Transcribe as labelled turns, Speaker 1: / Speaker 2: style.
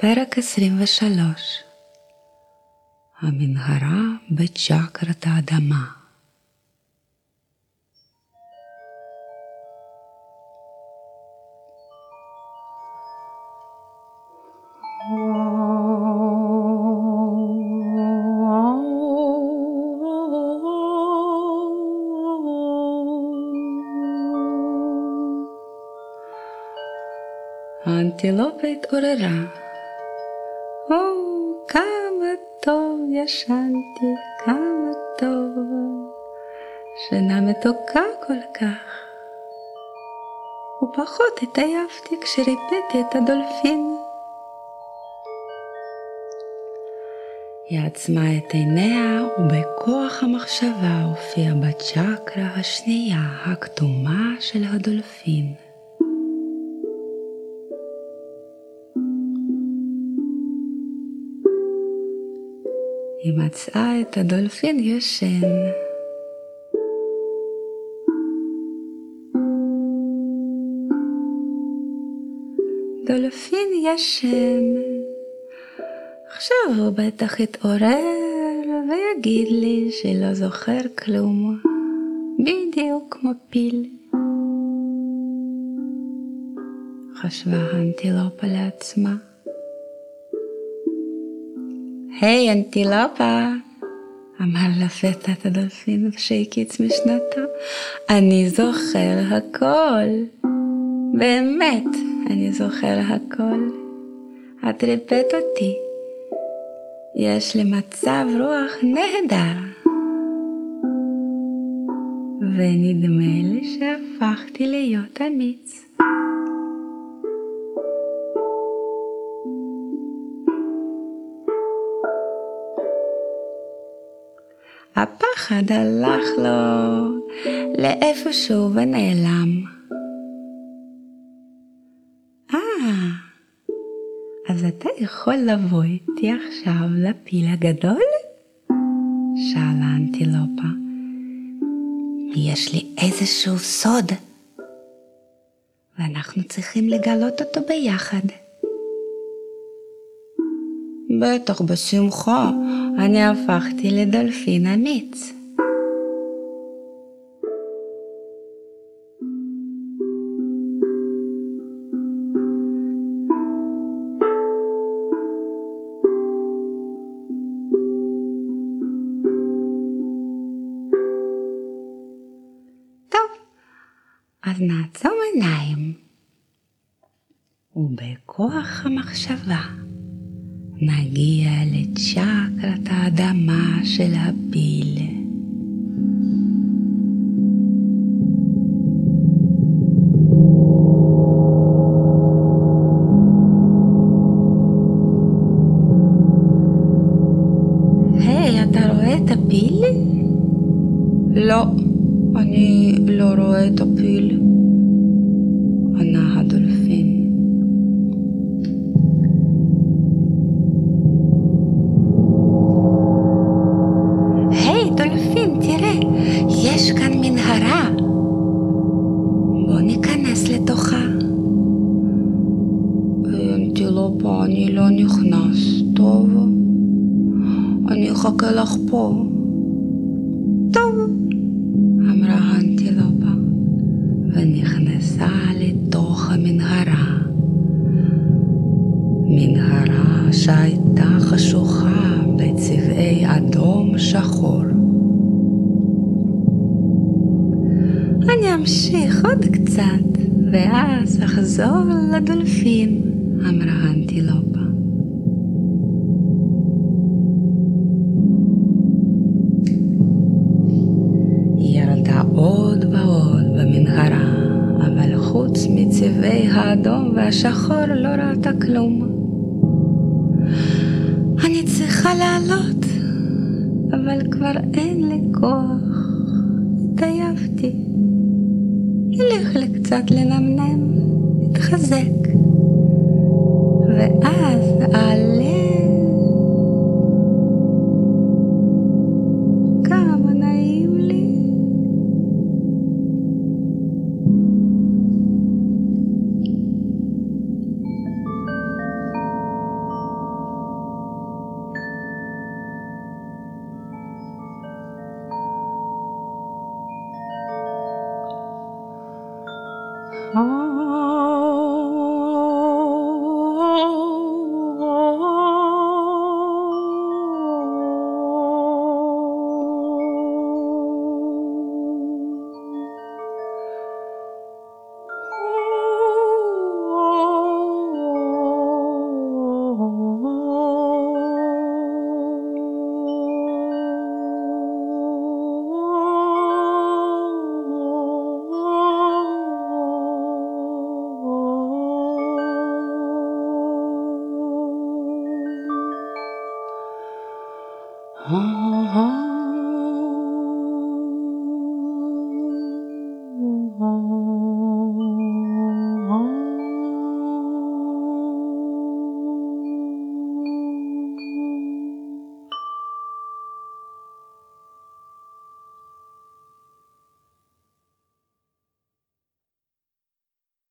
Speaker 1: פרק 23 המנהרה בצ'קרת האדמה האנטילופה התעוררה. טוב ישנתי, כמה טוב. שינה מתוקה כל כך. ופחות התעייפתי כשריפאתי את הדולפין. היא עצמה את עיניה, ובכוח המחשבה הופיעה בצ'קרה השנייה הכתומה של הדולפין. היא מצאה את הדולפין ישן. דולפין ישן. עכשיו הוא בטח יתעורר ויגיד לי שלא זוכר כלום, בדיוק כמו פיל. חשבה האנטילופה לעצמה. היי, אנטילופה, אמר לפתע הדולפין שהקיץ משנתו, אני זוכר הכל. באמת, אני זוכר הכל. את ריפאת אותי. יש לי מצב רוח נהדר. ונדמה לי שהפכתי להיות אמיץ. הפחד הלך לו לאיפשהו ונעלם. אה, אז אתה יכול לבוא איתי עכשיו לפיל הגדול? שאלה האנטילופה. יש לי איזשהו סוד, ואנחנו צריכים לגלות אותו ביחד. בטח בשמחה, אני הפכתי לדולפין אמיץ. נעצום עיניים, ובכוח המחשבה נגיע לצ'קרת האדמה של הפיל. לא, אני לא רואה את הפיל, אחכה לך פה. טוב, אמרה האנטילופה, ונכנסה לתוך המנהרה. מנהרה שהייתה חשוכה בצבעי אדום שחור. אני אמשיך עוד קצת, ואז אחזור לדולפין, אמרה האנטילופה. חוץ מצבעי האדום והשחור לא ראתה כלום. אני צריכה לעלות, אבל כבר אין לי כוח. התעייפתי. אלך לי קצת לנמנם, אתחזק. ואז 啊哈